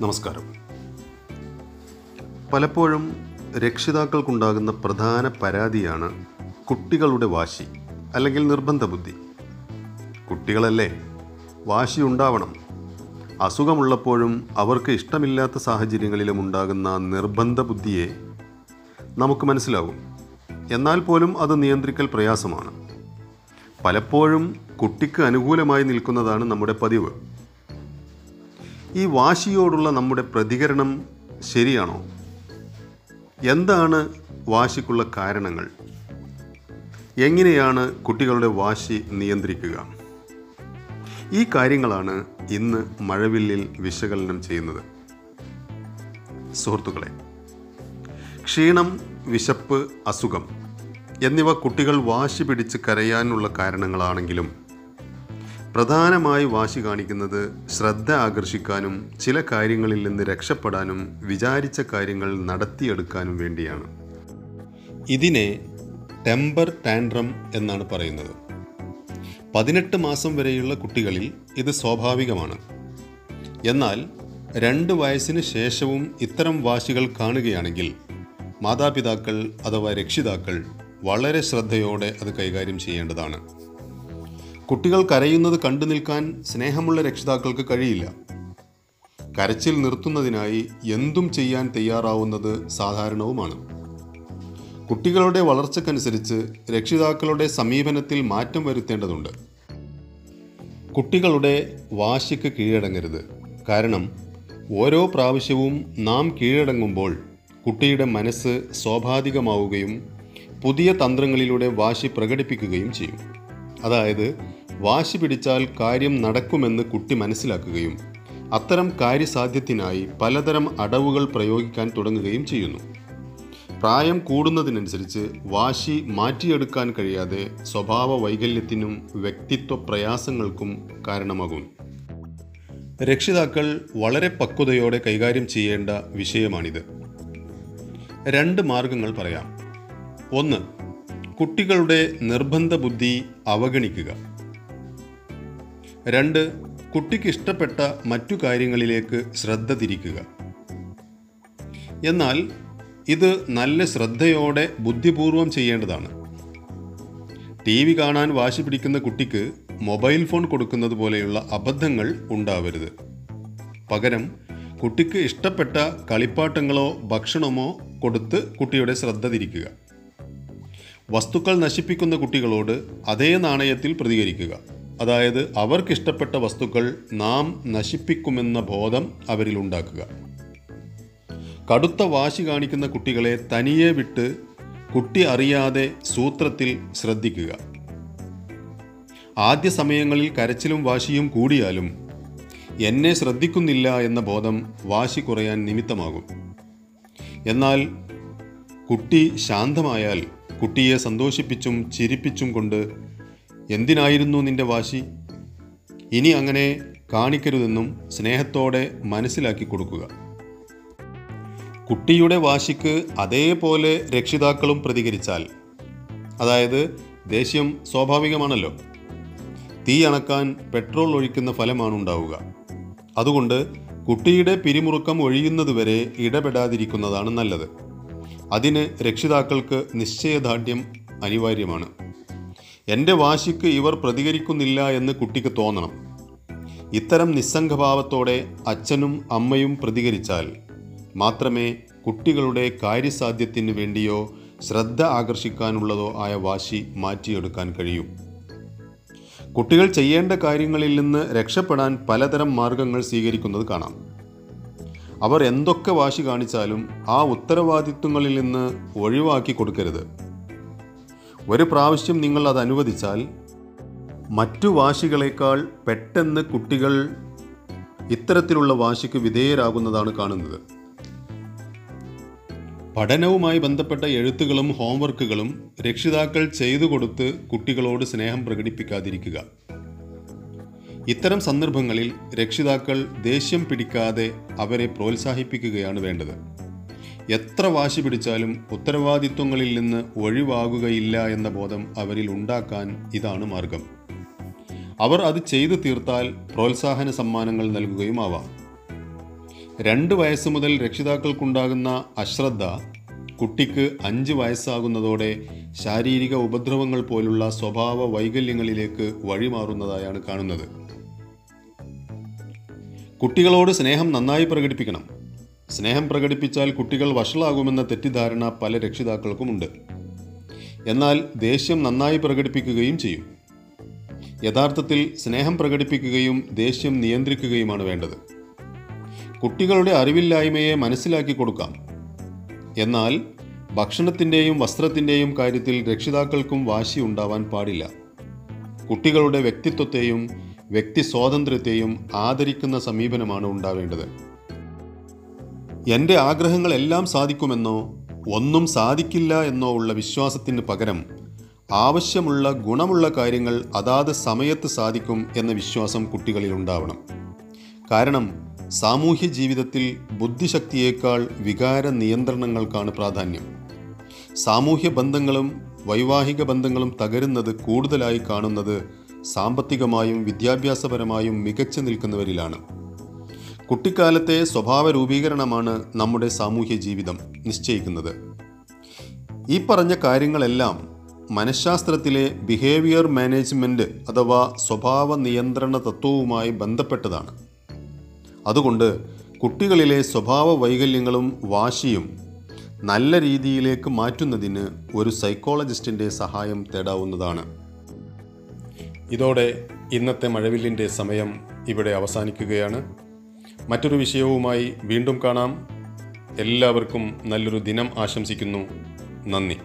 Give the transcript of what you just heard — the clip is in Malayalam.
നമസ്കാരം. പലപ്പോഴും രക്ഷിതാക്കൾക്കുണ്ടാകുന്ന പ്രധാന പരാതിയാണ് കുട്ടികളുടെ വാശി അല്ലെങ്കിൽ നിർബന്ധ ബുദ്ധി. കുട്ടികളല്ലേ വാശി ഉണ്ടാവണം. അസുഖമുള്ളപ്പോഴും അവർക്ക് ഇഷ്ടമില്ലാത്ത സാഹചര്യങ്ങളിലും ഉണ്ടാകുന്ന നിർബന്ധ ബുദ്ധിയെ നമുക്ക് മനസ്സിലാവും. എന്നാൽ പോലും അത് നിയന്ത്രിക്കൽ പ്രയാസമാണ്. പലപ്പോഴും കുട്ടിക്ക് അനുകൂലമായി നിൽക്കുന്നതാണ് നമ്മുടെ പതിവ്. ഈ വാശിയോടുള്ള നമ്മുടെ പ്രതികരണം ശരിയാണോ? എന്താണ് വാശിക്കുള്ള കാരണങ്ങൾ? എങ്ങനെയാണ് കുട്ടികളുടെ വാശി നിയന്ത്രിക്കുക? ഈ കാര്യങ്ങളാണ് ഇന്ന് മഴവില്ലിൽ വിശകലനം ചെയ്യുന്നത്. സുഹൃത്തുക്കളെ ക്ഷീണം വിശപ്പ് അസുഖം എന്നിവ കുട്ടികൾ വാശി പിടിച്ച് കരയാനുള്ള കാരണങ്ങളാണെങ്കിലും പ്രധാനമായി വാശി കാണിക്കുന്നത് ശ്രദ്ധ ആകർഷിക്കാനും ചില കാര്യങ്ങളിൽ നിന്ന് രക്ഷപ്പെടാനും വിചാരിച്ച കാര്യങ്ങൾ നടത്തിയെടുക്കാനും വേണ്ടിയാണ്. ഇതിനെ ടെമ്പർ ടാൻഡ്രം എന്നാണ് പറയുന്നത്. പതിനെട്ട് മാസം വരെയുള്ള കുട്ടികളിൽ ഇത് സ്വാഭാവികമാണ്. എന്നാൽ രണ്ട് വയസ്സിന് ശേഷവും ഇത്തരം വാശികൾ കാണുകയാണെങ്കിൽ മാതാപിതാക്കൾ അഥവാ രക്ഷിതാക്കൾ വളരെ ശ്രദ്ധയോടെ അത് കൈകാര്യം ചെയ്യേണ്ടതാണ്. കുട്ടികൾ കരയുന്നത് കണ്ടു നിൽക്കാൻ സ്നേഹമുള്ള രക്ഷിതാക്കൾക്ക് കഴിയില്ല. കരച്ചിൽ നിർത്തുന്നതിനായി എന്തും ചെയ്യാൻ തയ്യാറാവുന്നത് സാധാരണവുമാണ്. കുട്ടികളുടെ വളർച്ചക്കനുസരിച്ച് രക്ഷിതാക്കളുടെ സമീപനത്തിൽ മാറ്റം വരുത്തേണ്ടതുണ്ട്. കുട്ടികളുടെ വാശിക്ക് കീഴടങ്ങരുത്. കാരണം ഓരോ പ്രാവശ്യവും നാം കീഴടങ്ങുമ്പോൾ കുട്ടിയുടെ മനസ്സ് സ്വാഭാവികമാവുകയും പുതിയ തന്ത്രങ്ങളിലൂടെ വാശി പ്രകടിപ്പിക്കുകയും ചെയ്യും. അതായത് വാശി പിടിച്ചാൽ കാര്യം നടക്കുമെന്ന് കുട്ടി മനസ്സിലാക്കുകയും അത്തരം കാര്യസാധ്യത്തിനായി പലതരം അടവുകൾ പ്രയോഗിക്കാൻ തുടങ്ങുകയും ചെയ്യുന്നു. പ്രായം കൂടുന്നതിനനുസരിച്ച് വാശി മാറ്റിയെടുക്കാൻ കഴിയാതെ സ്വഭാവ വൈകല്യത്തിനും വ്യക്തിത്വ പ്രയാസങ്ങൾക്കും കാരണമാകും രക്ഷിതാക്കൾ വളരെ പക്വതയോടെ കൈകാര്യം ചെയ്യേണ്ട വിഷയമാണിത്. രണ്ട് മാർഗങ്ങൾ പറയാം. ഒന്ന് കുട്ടികളുടെ നിർബന്ധ ബുദ്ധി അവഗണിക്കുക. രണ്ട് കുട്ടിക്ക് ഇഷ്ടപ്പെട്ട മറ്റു കാര്യങ്ങളിലേക്ക് ശ്രദ്ധ തിരിക്കുക. എന്നാൽ ഇത് നല്ല ശ്രദ്ധയോടെ ബുദ്ധിപൂർവം ചെയ്യേണ്ടതാണ്. ടി വി കാണാൻ വാശി പിടിക്കുന്ന കുട്ടിക്ക് മൊബൈൽ ഫോൺ കൊടുക്കുന്നത് പോലെയുള്ള അബദ്ധങ്ങൾ ഉണ്ടാവരുത്. പകരം കുട്ടിക്ക് ഇഷ്ടപ്പെട്ട കളിപ്പാട്ടങ്ങളോ ഭക്ഷണമോ കൊടുത്ത് കുട്ടിയുടെ ശ്രദ്ധ തിരിക്കുക. വസ്തുക്കൾ നശിപ്പിക്കുന്ന കുട്ടികളോട് അതേ നാണയത്തിൽ പ്രതികരിക്കുക. അതായത് അവർക്കിഷ്ടപ്പെട്ട വസ്തുക്കൾ നാം നശിപ്പിക്കുമെന്ന ബോധം അവരിൽ ഉണ്ടാക്കുക. കടുത്ത വാശി കാണിക്കുന്ന കുട്ടികളെ തനിയെ വിട്ട് കുട്ടി അറിയാതെ സൂത്രത്തിൽ ശ്രദ്ധിക്കുക. ആദ്യ സമയങ്ങളിൽ കരച്ചിലും വാശിയും കൂടിയാലും എന്നെ ശ്രദ്ധിക്കുന്നില്ല എന്ന ബോധം വാശി കുറയാൻ നിമിത്തമാകും. എന്നാൽ കുട്ടി ശാന്തമായാൽ കുട്ടിയെ സന്തോഷിപ്പിച്ചും ചിരിപ്പിച്ചും കൊണ്ട് എന്തിനായിരുന്നു നിന്റെ വാശി? ഇനി അങ്ങനെ കാണിക്കരുതെന്നും സ്നേഹത്തോടെ മനസ്സിലാക്കി കൊടുക്കുക. കുട്ടിയുടെ വാശിക്ക് അതേപോലെ രക്ഷിതാക്കളും പ്രതികരിച്ചാൽ അതായത് ദേഷ്യം സ്വാഭാവികമാണല്ലോ. തീ അണക്കാൻ പെട്രോൾ ഒഴിക്കുന്ന ഫലമാണ് ഉണ്ടാവുക അതുകൊണ്ട് കുട്ടിയുടെ പിരിമുറുക്കം ഒഴിയുന്നതുവരെ ഇടപെടാതിരിക്കുന്നതാണ് നല്ലത്. അതിന് രക്ഷിതാക്കൾക്ക് നിശ്ചയദാർഢ്യം അനിവാര്യമാണ്. എന്റെ വാശിക്ക് ഇവർ പ്രതികരിക്കുന്നില്ല എന്ന് കുട്ടിക്ക് തോന്നണം. ഇത്തരം നിസ്സംഗഭാവത്തോടെ അച്ഛനും അമ്മയും പ്രതികരിച്ചാൽ മാത്രമേ കുട്ടികളുടെ കാര്യസാധ്യത്തിന് വേണ്ടിയോ ശ്രദ്ധ ആകർഷിക്കാനുള്ളതോ ആയ വാശി മാറ്റിയെടുക്കാൻ കഴിയൂ. കുട്ടികൾ ചെയ്യേണ്ട കാര്യങ്ങളിൽ നിന്ന് രക്ഷപ്പെടാൻ പലതരം മാർഗങ്ങൾ സ്വീകരിക്കുന്നത് കാണാം. അവർ എന്തൊക്കെ വാശി കാണിച്ചാലും ആ ഉത്തരവാദിത്വങ്ങളിൽ നിന്ന് ഒഴിവാക്കി കൊടുക്കരുത്. ഒരു പ്രാവശ്യം നിങ്ങൾ അത് അനുവദിച്ചാൽ മറ്റു വാശികളേക്കാൾ പെട്ടെന്ന് കുട്ടികൾ ഇത്തരത്തിലുള്ള വാശിക്ക് വിധേയരാകുന്നതാണ് കാണുന്നത്. പഠനവുമായി ബന്ധപ്പെട്ട എഴുത്തുകളും ഹോംവർക്കുകളും രക്ഷിതാക്കൾ ചെയ്തു കൊടുത്ത് കുട്ടികളോട് സ്നേഹം പ്രകടിപ്പിക്കാതിരിക്കുക. ഇത്തരം സന്ദർഭങ്ങളിൽ രക്ഷിതാക്കൾ ദേഷ്യം പിടിക്കാതെ അവരെ പ്രോത്സാഹിപ്പിക്കുകയാണ് വേണ്ടത്. എത്ര വാശി പിടിച്ചാലും ഉത്തരവാദിത്വങ്ങളിൽ നിന്ന് ഒഴിവാകുകയില്ല എന്ന ബോധം അവരിൽ ഉണ്ടാക്കാൻ ഇതാണ് മാർഗം. അവർ അത് ചെയ്തു തീർത്താൽ പ്രോത്സാഹന സമ്മാനങ്ങൾ നൽകുകയുമാവാം രണ്ട് വയസ്സ് മുതൽ രക്ഷിതാക്കൾക്കുണ്ടാകുന്ന അശ്രദ്ധ കുട്ടിക്ക് അഞ്ച് വയസ്സാകുന്നതോടെ ശാരീരിക ഉപദ്രവങ്ങൾ പോലുള്ള സ്വഭാവ വൈകല്യങ്ങളിലേക്ക് വഴിമാറുന്നതായാണ് കാണുന്നത്. കുട്ടികളോട് സ്നേഹം നന്നായി പ്രകടിപ്പിക്കണം. സ്നേഹം പ്രകടിപ്പിച്ചാൽ കുട്ടികൾ വഷളാകുമെന്ന തെറ്റിദ്ധാരണ പല രക്ഷിതാക്കൾക്കുമുണ്ട്. എന്നാൽ ദേഷ്യം നന്നായി പ്രകടിപ്പിക്കുകയും ചെയ്യും. യഥാർത്ഥത്തിൽ സ്നേഹം പ്രകടിപ്പിക്കുകയും ദേഷ്യം നിയന്ത്രിക്കുകയുമാണ് വേണ്ടത്. കുട്ടികളുടെ അറിവില്ലായ്മയെ മനസ്സിലാക്കി കൊടുക്കാം. എന്നാൽ ഭക്ഷണത്തിന്റെയും വസ്ത്രത്തിന്റെയും കാര്യത്തിൽ രക്ഷിതാക്കൾക്കും വാശി ഉണ്ടാവാൻ പാടില്ല. കുട്ടികളുടെ വ്യക്തിത്വത്തെയും വ്യക്തി സ്വാതന്ത്ര്യത്തെയും ആദരിക്കുന്ന സമീപനമാണ് ഉണ്ടാവേണ്ടത്. എന്റെ ആഗ്രഹങ്ങളെല്ലാം സാധിക്കുമെന്നോ ഒന്നും സാധിക്കില്ല എന്നോ ഉള്ള വിശ്വാസത്തിന് പകരം ആവശ്യമുള്ള ഗുണമുള്ള കാര്യങ്ങൾ അതാത് സമയത്ത് സാധിക്കും എന്ന വിശ്വാസം കുട്ടികളിൽ ഉണ്ടാവണം കാരണം സാമൂഹ്യ ജീവിതത്തിൽ ബുദ്ധിശക്തിയേക്കാൾ വികാര നിയന്ത്രണങ്ങൾക്കാണ് പ്രാധാന്യം. സാമൂഹ്യ ബന്ധങ്ങളും വൈവാഹിക ബന്ധങ്ങളും തകരുന്നത് കൂടുതലായി കാണുന്നത് സാമ്പത്തികമായും വിദ്യാഭ്യാസപരമായും മികച്ചു നിൽക്കുന്നവരിലാണ്. കുട്ടിക്കാലത്തെ സ്വഭാവ രൂപീകരണമാണ് നമ്മുടെ സാമൂഹ്യ ജീവിതം നിശ്ചയിക്കുന്നത്. ഈ പറഞ്ഞ കാര്യങ്ങളെല്ലാം മനഃശാസ്ത്രത്തിലെ ബിഹേവിയർ മാനേജ്മെന്റ് അഥവാ സ്വഭാവ നിയന്ത്രണ തത്വവുമായി ബന്ധപ്പെട്ടതാണ്. അതുകൊണ്ട് കുട്ടികളിലെ സ്വഭാവ വൈകല്യങ്ങളും വാശിയും നല്ല രീതിയിലേക്ക് മാറ്റുന്നതിന് ഒരു സൈക്കോളജിസ്റ്റിന്റെ സഹായം തേടാവുന്നതാണ്. ഇതോടെ ഇന്നത്തെ മഴവില്ലിന്റെ സമയം ഇവിടെ അവസാനിക്കുകയാണ്. മറ്റൊരു വിഷയവുമായി വീണ്ടും കാണാം. എല്ലാവർക്കും നല്ലൊരു ദിനം ആശംസിക്കുന്നു. നന്ദി.